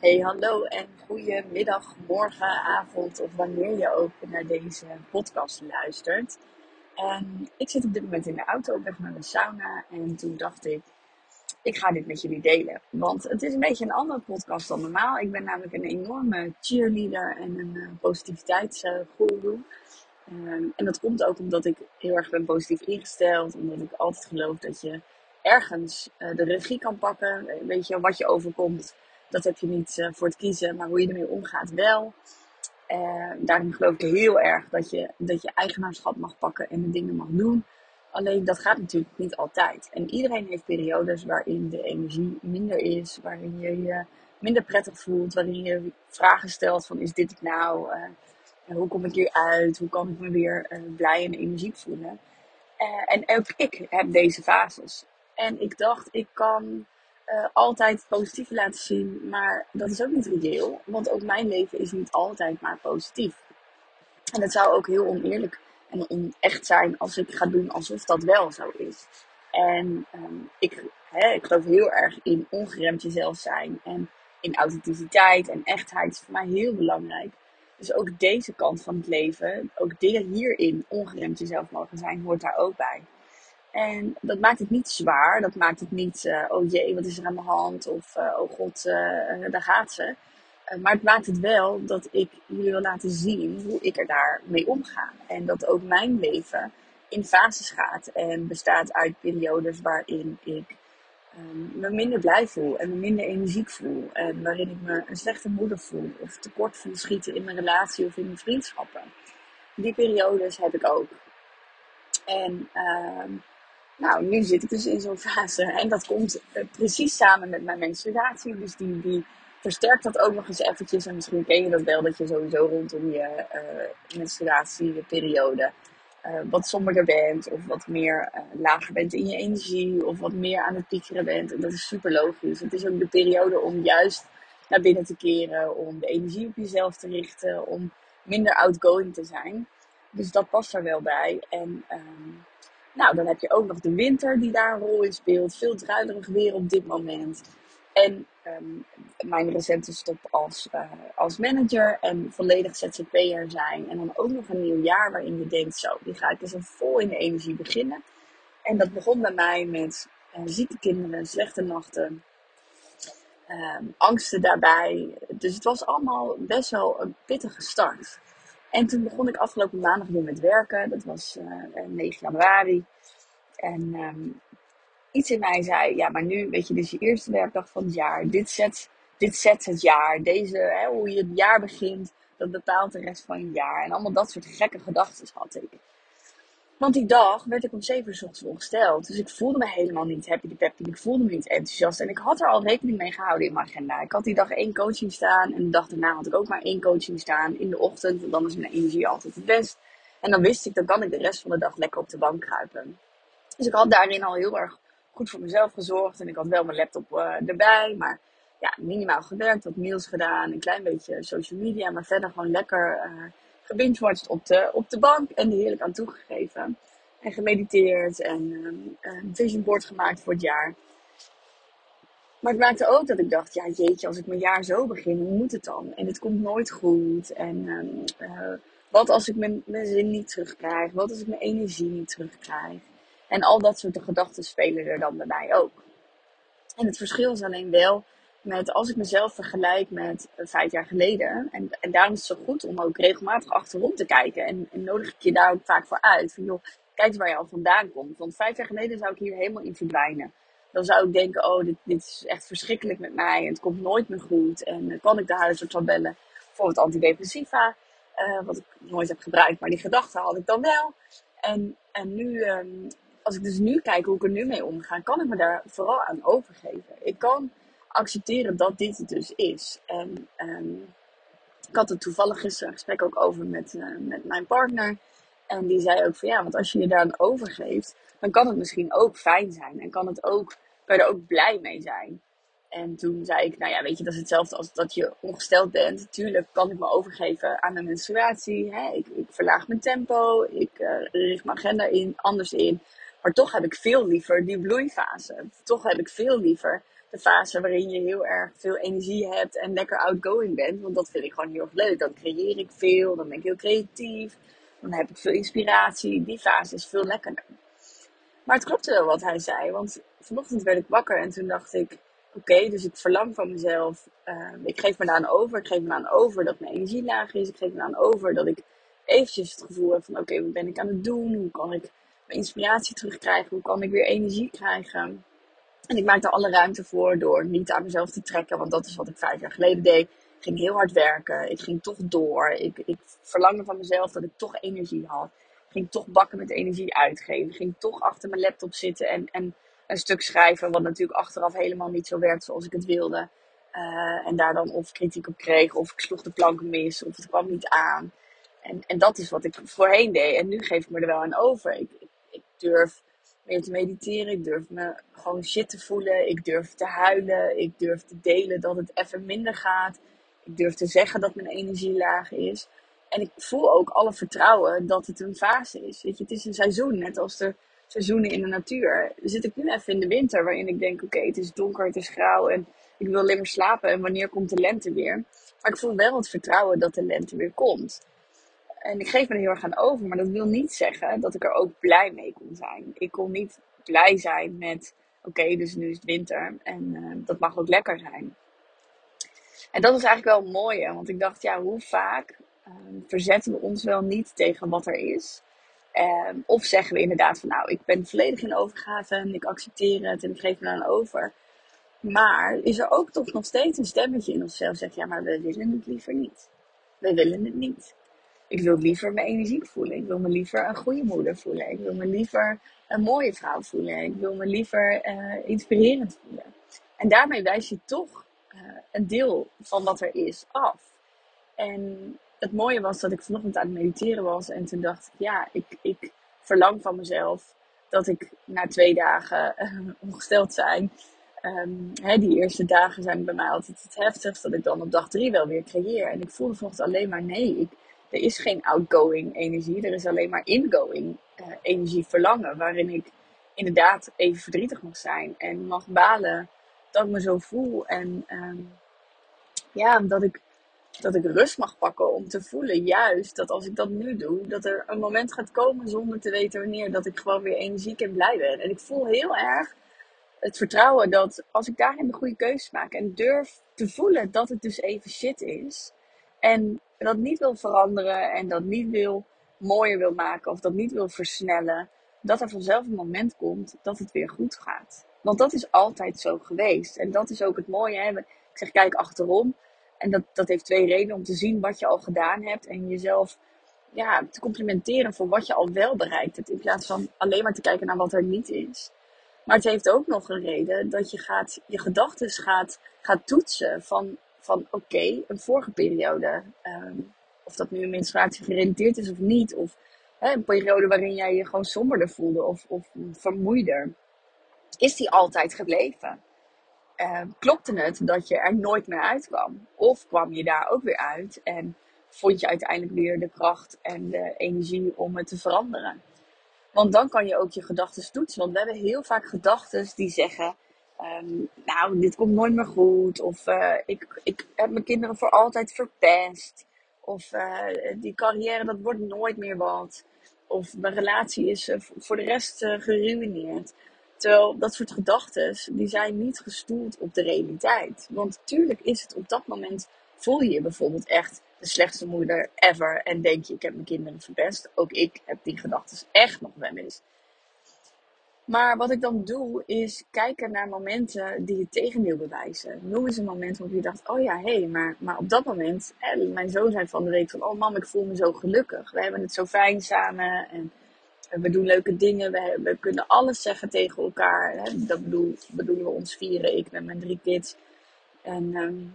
Hey, hallo en goedemiddag, morgen, avond of wanneer je ook naar deze podcast luistert. En ik zit op dit moment in de auto op weg naar de sauna en toen dacht ik, ik ga dit met jullie delen. Want het is een beetje een andere podcast dan normaal. Ik ben namelijk een enorme cheerleader en een uh, positiviteitsguru. Ehm, en dat komt ook omdat ik heel erg ben positief ingesteld. Omdat ik altijd geloof dat je ergens uh, de regie kan pakken. Weet je, wat je overkomt dat heb je niet uh, voor het kiezen, maar hoe je ermee omgaat wel. Uh, daarin geloof ik heel erg dat je, dat je eigenaarschap mag pakken en de dingen mag doen. Alleen dat gaat natuurlijk niet altijd. En iedereen heeft periodes waarin de energie minder is, waarin je je minder prettig voelt, waarin je vragen stelt van is dit het nou? Uh, hoe kom ik hier uit? Hoe kan ik me weer blij en energiek voelen? en ook ik heb deze fases. En ik dacht, ik kan uh, altijd positief laten zien. Maar dat is ook niet reëel. Want ook mijn leven is niet altijd maar positief. En het zou ook heel oneerlijk en onecht zijn als ik ga doen alsof dat wel zo is. En um, ik, ik geloof heel erg in ongeremd jezelf zijn. En in authenticiteit en echtheid is voor mij heel belangrijk. Dus ook deze kant van het leven, ook dingen hierin ongeremd jezelf mogen zijn, hoort daar ook bij. En dat maakt het niet zwaar. Dat maakt het niet, uh, oh jee, wat is er aan de hand? Of, uh, oh god, uh, daar gaat ze. maar het maakt het wel dat ik jullie wil laten zien hoe ik er daarmee omga. En dat ook mijn leven in fases gaat. En bestaat uit periodes waarin ik um, me minder blij voel. En me minder energiek voel. En waarin ik me een slechte moeder voel. Of tekort voel schieten in mijn relatie of in mijn vriendschappen. Die periodes heb ik ook. En... Uh, nou, nu zit ik dus in zo'n fase. En dat komt uh, precies samen met mijn menstruatie. Dus die, die versterkt dat ook nog eens eventjes. En misschien ken je dat wel, dat je sowieso rondom je uh, menstruatieperiode uh, wat somberder bent. Of wat meer lager bent in je energie. Of wat meer aan het piekeren bent. En dat is super logisch. Het is ook de periode om juist naar binnen te keren. Om de energie op jezelf te richten. Om minder outgoing te zijn. Dus dat past er wel bij. En... Um, nou, dan heb je ook nog de winter die daar een rol in speelt. Veel druilerig weer op dit moment. En um, mijn recente stop als, uh, als manager en volledig ZZP'er zijn. En dan ook nog een nieuw jaar waarin je denkt, zo, die ga ik dus vol in de energie beginnen. En dat begon bij mij met uh, zieke kinderen, slechte nachten, um, angsten daarbij. Dus het was allemaal best wel een pittige start. En toen begon ik afgelopen maandag weer met werken. Dat was uh, eh, 9 januari. En um, iets in mij zei, ja, maar nu, weet je, dit is je eerste werkdag van het jaar. Dit zet, dit zet het jaar. Deze, hè, hoe je het jaar begint, dat bepaalt de rest van je jaar. En allemaal dat soort gekke gedachten had ik. Want die dag werd ik om 7 uur ochtends ongesteld. Dus ik voelde me helemaal niet happy de peppy. Ik voelde me niet enthousiast. En ik had er al rekening mee gehouden in mijn agenda. Ik had die dag één coaching staan. En de dag daarna had ik ook maar één coaching staan in de ochtend. Want dan is mijn energie altijd het best. En dan wist ik, dan kan ik de rest van de dag lekker op de bank kruipen. Dus ik had daarin al heel erg goed voor mezelf gezorgd. En ik had wel mijn laptop uh, erbij. Maar ja, minimaal gewerkt, wat mails gedaan. Een klein beetje social media. Maar verder gewoon lekker... Uh, gebingewatcht op de, op de bank en er heerlijk aan toegegeven. En gemediteerd en um, een vision board gemaakt voor het jaar. Maar het maakte ook dat ik dacht, ja jeetje, als ik mijn jaar zo begin, hoe moet het dan? En het komt nooit goed. En um, uh, wat als ik mijn, mijn zin niet terugkrijg? Wat als ik mijn energie niet terugkrijg? En al dat soort gedachten spelen er dan bij mij ook. En het verschil is alleen wel met als ik mezelf vergelijk met vijf jaar geleden. En, en daarom is het zo goed om ook regelmatig achterom te kijken. En, nodig ik je daar ook vaak voor uit. Van joh, kijk waar je al vandaan komt. Want vijf jaar geleden zou ik hier helemaal in verdwijnen. Dan zou ik denken, oh, dit, dit is echt verschrikkelijk met mij. En het komt nooit meer goed. En uh, kan ik de huisarts wel bellen voor het antidepressiva. Uh, wat ik nooit heb gebruikt, maar die gedachten had ik dan wel. En, en nu, um, als ik dus nu kijk hoe ik er nu mee omga, kan ik me daar vooral aan overgeven. Ik kan accepteren dat dit het dus is. En um, ik had er toevallig gisteren gesprek ook over met, uh, met mijn partner. En die zei ook van ja, want als je je daar aan overgeeft, dan kan het misschien ook fijn zijn. En kan, het ook, kan je er ook blij mee zijn. En toen zei ik, nou ja, weet je, dat is hetzelfde als dat je ongesteld bent. Tuurlijk kan ik me overgeven aan mijn menstruatie. Hè? Ik, ik verlaag mijn tempo, ik uh, richt mijn agenda in, anders in. Maar toch heb ik veel liever die bloeifase. Toch heb ik veel liever de fase waarin je heel erg veel energie hebt en lekker outgoing bent. Want dat vind ik gewoon heel erg leuk. Dan creëer ik veel, dan ben ik heel creatief. Dan heb ik veel inspiratie. Die fase is veel lekkerder. Maar het klopte wel wat hij zei. Want vanochtend werd ik wakker en toen dacht ik: Oké, dus ik verlang van mezelf. Ehm, ik geef me aan over. Ik geef me aan over dat mijn energie laag is. Ik geef me aan over dat ik eventjes het gevoel heb van: Oké, wat ben ik aan het doen? Hoe kan ik mijn inspiratie terugkrijgen? Hoe kan ik weer energie krijgen? En ik maakte alle ruimte voor door niet aan mezelf te trekken, want dat is wat ik vijf jaar geleden deed. Ik ging heel hard werken. Ik ging toch door. Ik, ik verlangde van mezelf dat ik toch energie had. Ik ging toch bakken met energie uitgeven. Ik ging toch achter mijn laptop zitten en, en een stuk schrijven, wat natuurlijk achteraf helemaal niet zo werkt zoals ik het wilde. Uh, en daar dan of kritiek op kreeg, of ik sloeg de planken mis, of het kwam niet aan. En, en dat is wat ik voorheen deed. En nu geef ik me er wel aan over. Ik, ik durf meer te mediteren. Ik durf me gewoon shit te voelen. Ik durf te huilen. Ik durf te delen dat het even minder gaat. Ik durf te zeggen dat mijn energie laag is. En ik voel ook alle vertrouwen dat het een fase is. Weet je, het is een seizoen, net als de seizoenen in de natuur. Zit ik nu even in de winter, waarin ik denk: oké, het is donker, het is grauw en ik wil alleen maar slapen. En wanneer komt de lente weer? Maar ik voel wel het vertrouwen dat de lente weer komt. En ik geef me er heel erg aan over, maar dat wil niet zeggen dat ik er ook blij mee kon zijn. Ik kon niet blij zijn met, oké, dus nu is het winter en uh, dat mag ook lekker zijn. En dat is eigenlijk wel mooi, want ik dacht, ja, hoe vaak uh, verzetten we ons wel niet tegen wat er is? Um, of zeggen we inderdaad van, nou, ik ben volledig in overgave en ik accepteer het en ik geef me aan over. Maar is er ook toch nog steeds een stemmetje in onszelf zegt, ja, maar we willen het liever niet. We willen het niet. Ik wil liever me energiek voelen. Ik wil me liever een goede moeder voelen. Ik wil me liever een mooie vrouw voelen. Ik wil me liever uh, inspirerend voelen. En daarmee wijs je toch uh, een deel van wat er is af. En het mooie was dat ik vanochtend aan het mediteren was. En toen dacht ik, ja, ik, ik verlang van mezelf dat ik na twee dagen uh, ongesteld zijn. Hè, die eerste dagen zijn bij mij altijd het heftigst. Dat ik dan op dag drie wel weer creëer. En ik voelde vanochtend alleen maar nee. Ik, er is geen outgoing energie, er is alleen maar ingoing uh, energie verlangen. Waarin ik inderdaad even verdrietig mag zijn en mag balen dat ik me zo voel. En um, ja, dat ik, dat ik rust mag pakken om te voelen, juist dat als ik dat nu doe, dat er een moment gaat komen zonder te weten wanneer, dat ik gewoon weer energiek en blij ben. En ik voel heel erg het vertrouwen dat als ik daarin de goede keuzes maak en durf te voelen dat het dus even shit is. En dat niet wil veranderen en dat niet wil mooier wil maken of dat niet wil versnellen, dat er vanzelf een moment komt dat het weer goed gaat. Want dat is altijd zo geweest. En dat is ook het mooie. Hè? Ik zeg, kijk achterom. En dat, dat heeft twee redenen om te zien wat je al gedaan hebt en jezelf ja, te complimenteren voor wat je al wel bereikt hebt. In plaats van alleen maar te kijken naar wat er niet is. Maar het heeft ook nog een reden dat je gaat, je gedachten gaat, gaat toetsen van van oké, een vorige periode, um, of dat nu een menstruatie gerelateerd is of niet, of hè, een periode waarin jij je gewoon somberder voelde of, of vermoeider, is die altijd gebleven? Uh, klopte het dat je er nooit meer uitkwam? Of kwam je daar ook weer uit en vond je uiteindelijk weer de kracht en de energie om het te veranderen? Want dan kan je ook je gedachten toetsen. Want we hebben heel vaak gedachten die zeggen: Um, nou, dit komt nooit meer goed. Of uh, ik, ik heb mijn kinderen voor altijd verpest. Of uh, die carrière, dat wordt nooit meer wat. Of mijn relatie is uh, voor de rest geruineerd. Terwijl dat soort gedachten, die zijn niet gestoeld op de realiteit. Want tuurlijk is het op dat moment, voel je je bijvoorbeeld echt de slechtste moeder ever. En denk je, ik heb mijn kinderen verpest. Ook ik heb die gedachten echt nog wel eens. Maar wat ik dan doe, is kijken naar momenten die het tegendeel bewijzen. Noem eens een moment waarop je dacht, oh ja, hé, hey, maar, maar op dat moment, hè, mijn zoon zei van de week van, oh mam, ik voel me zo gelukkig. We hebben het zo fijn samen en we doen leuke dingen. We, we kunnen alles zeggen tegen elkaar. Hè. Dat bedoel, bedoelen we ons vieren, ik met mijn drie kids. En um,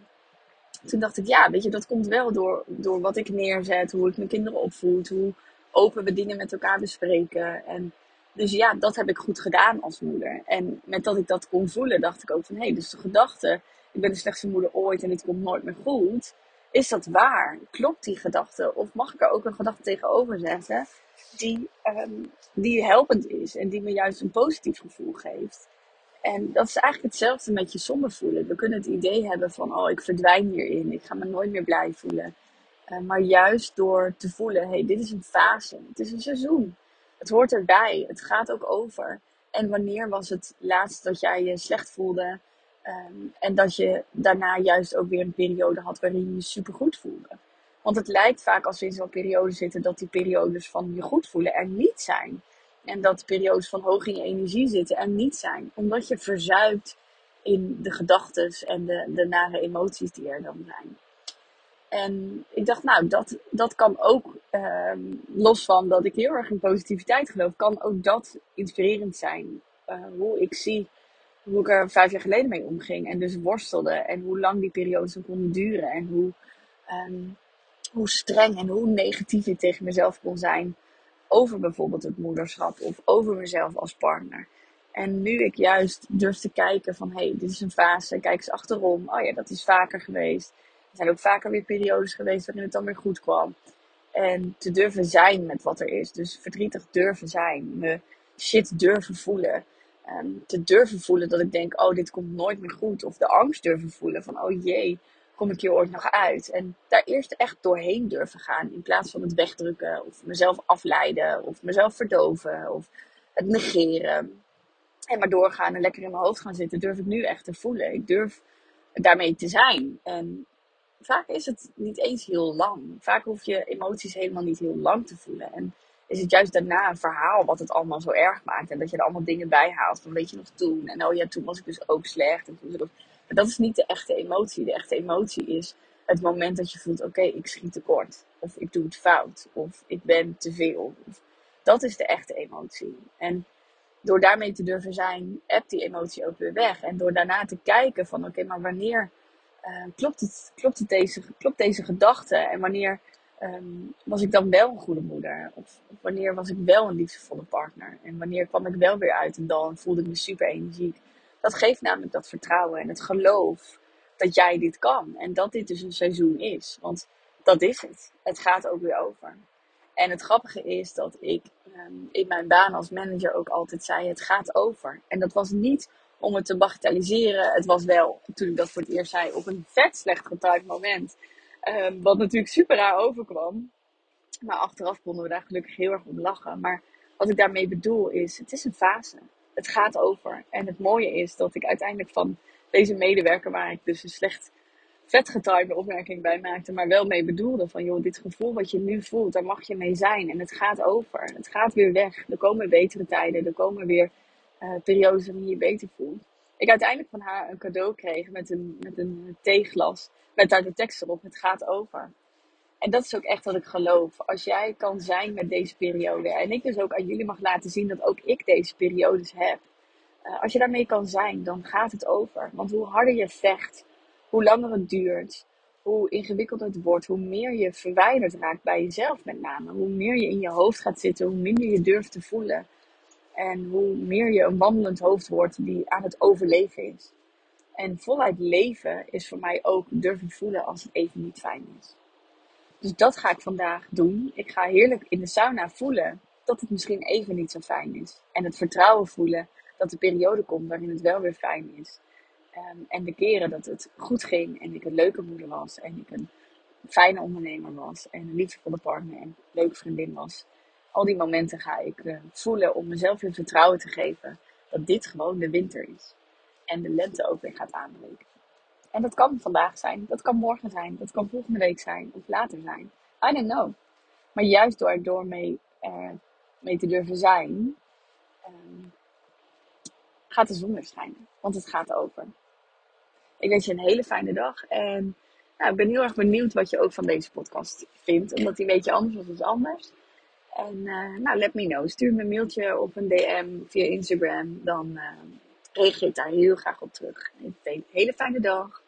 toen dacht ik, ja, weet je, dat komt wel door, door wat ik neerzet, hoe ik mijn kinderen opvoed, hoe open we dingen met elkaar bespreken. En dus ja, dat heb ik goed gedaan als moeder. En met dat ik dat kon voelen, dacht ik ook van hé, hey, dus de gedachte, ik ben de slechtste moeder ooit en dit komt nooit meer goed. Is dat waar? Klopt die gedachte? Of mag ik er ook een gedachte tegenover zetten die, um, die helpend is en die me juist een positief gevoel geeft? En dat is eigenlijk hetzelfde met je somber voelen. We kunnen het idee hebben van, oh, ik verdwijn hierin, ik ga me nooit meer blij voelen. Uh, maar juist door te voelen, hey, dit is een fase, het is een seizoen. Het hoort erbij, het gaat ook over. En wanneer was het laatst dat jij je slecht voelde? Um, en dat je daarna juist ook weer een periode had waarin je je supergoed voelde. Want het lijkt vaak als we in zo'n periode zitten dat die periodes van je goed voelen er niet zijn. En dat periodes van hoog in je energie zitten en niet zijn. Omdat je verzuipt in de gedachten en de, de nare emoties die er dan zijn. En ik dacht, nou, dat, dat kan ook, uh, los van dat ik heel erg in positiviteit geloof, kan ook dat inspirerend zijn. Uh, hoe ik zie hoe ik er vijf jaar geleden mee omging. En dus worstelde. En hoe lang die periodes konden duren. En hoe, um, hoe streng en hoe negatief ik tegen mezelf kon zijn over bijvoorbeeld het moederschap of over mezelf als partner. En nu ik juist durf te kijken van, hé, hey, dit is een fase, kijk eens achterom. Oh ja, dat is vaker geweest. Er zijn ook vaker weer periodes geweest waarin het dan weer goed kwam. En te durven zijn met wat er is. Dus verdrietig durven zijn. Me shit durven voelen. Um, te durven voelen dat ik denk, oh, dit komt nooit meer goed. Of de angst durven voelen van, oh jee, kom ik hier ooit nog uit? En daar eerst echt doorheen durven gaan. In plaats van het wegdrukken of mezelf afleiden of mezelf verdoven of het negeren. En maar doorgaan en lekker in mijn hoofd gaan zitten, durf ik nu echt te voelen. Ik durf daarmee te zijn. En vaak is het niet eens heel lang. Vaak hoef je emoties helemaal niet heel lang te voelen. En is het juist daarna een verhaal wat het allemaal zo erg maakt. En dat je er allemaal dingen bij haalt. Van weet je nog toen? En oh ja, toen was ik dus ook slecht. En toen maar dat is niet de echte emotie. De echte emotie is het moment dat je voelt: oké, ik schiet tekort. Of ik doe het fout. Of ik ben te veel. Dat is de echte emotie. En door daarmee te durven zijn, hebt die emotie ook weer weg. En door daarna te kijken van oké, maar wanneer uh, klopt, het, klopt, het deze, klopt deze gedachte? En wanneer um, was ik dan wel een goede moeder? Of, wanneer was ik wel een liefdevolle partner? En wanneer kwam ik wel weer uit en dan voelde ik me super energiek? Dat geeft namelijk dat vertrouwen en het geloof dat jij dit kan. En dat dit dus een seizoen is. Want dat is het. Het gaat ook weer over. En het grappige is dat ik um, in mijn baan als manager ook altijd zei: het gaat over. En dat was niet om het te bagatelliseren. Het was wel, toen ik dat voor het eerst zei, op een vet slecht getuigd moment. Um, wat natuurlijk super raar overkwam. Maar achteraf konden we daar gelukkig heel erg om lachen. Maar wat ik daarmee bedoel is: het is een fase het gaat over. En het mooie is dat ik uiteindelijk van deze medewerker, waar ik dus een slecht vetgetimede opmerking bij maakte, maar wel mee bedoelde van, joh, dit gevoel wat je nu voelt, daar mag je mee zijn. En het gaat over. Het gaat weer weg. Er komen betere tijden. Er komen weer uh, periodes waarin je je beter voelt. Ik uiteindelijk van haar een cadeau kreeg met een, met een theeglas. Met daar de tekst erop. Het gaat over. En dat is ook echt wat ik geloof. Als jij kan zijn met deze periode. En ik dus ook aan jullie mag laten zien dat ook ik deze periodes heb. Uh, als je daarmee kan zijn, dan gaat het over. Want hoe harder je vecht, hoe langer het duurt, hoe ingewikkelder het wordt, hoe meer je verwijderd raakt bij jezelf met name. Hoe meer je in je hoofd gaat zitten, hoe minder je durft te voelen. En hoe meer je een wandelend hoofd wordt die aan het overleven is. En voluit leven is voor mij ook durven voelen als het even niet fijn is. Dus dat ga ik vandaag doen. Ik ga heerlijk in de sauna voelen dat het misschien even niet zo fijn is. En het vertrouwen voelen dat de periode komt waarin het wel weer fijn is. Um, en de keren dat het goed ging en ik een leuke moeder was en ik een fijne ondernemer was en een liefdevolle partner en een leuke vriendin was. Al die momenten ga ik uh, voelen om mezelf weer vertrouwen te geven dat dit gewoon de winter is. En de lente ook weer gaat aanbreken. En dat kan vandaag zijn, dat kan morgen zijn, dat kan volgende week zijn of later zijn. I don't know. Maar juist door, door mee, uh, mee te durven zijn, um, gaat de zon weer schijnen. Want het gaat over. Ik wens je een hele fijne dag. En nou, ik ben heel erg benieuwd wat je ook van deze podcast vindt. Omdat die een beetje anders was dan anders. En uh, nou, let me know. Stuur me een mailtje of een DM via Instagram. Dan uh, reageer ik daar heel graag op terug. Een hele fijne dag.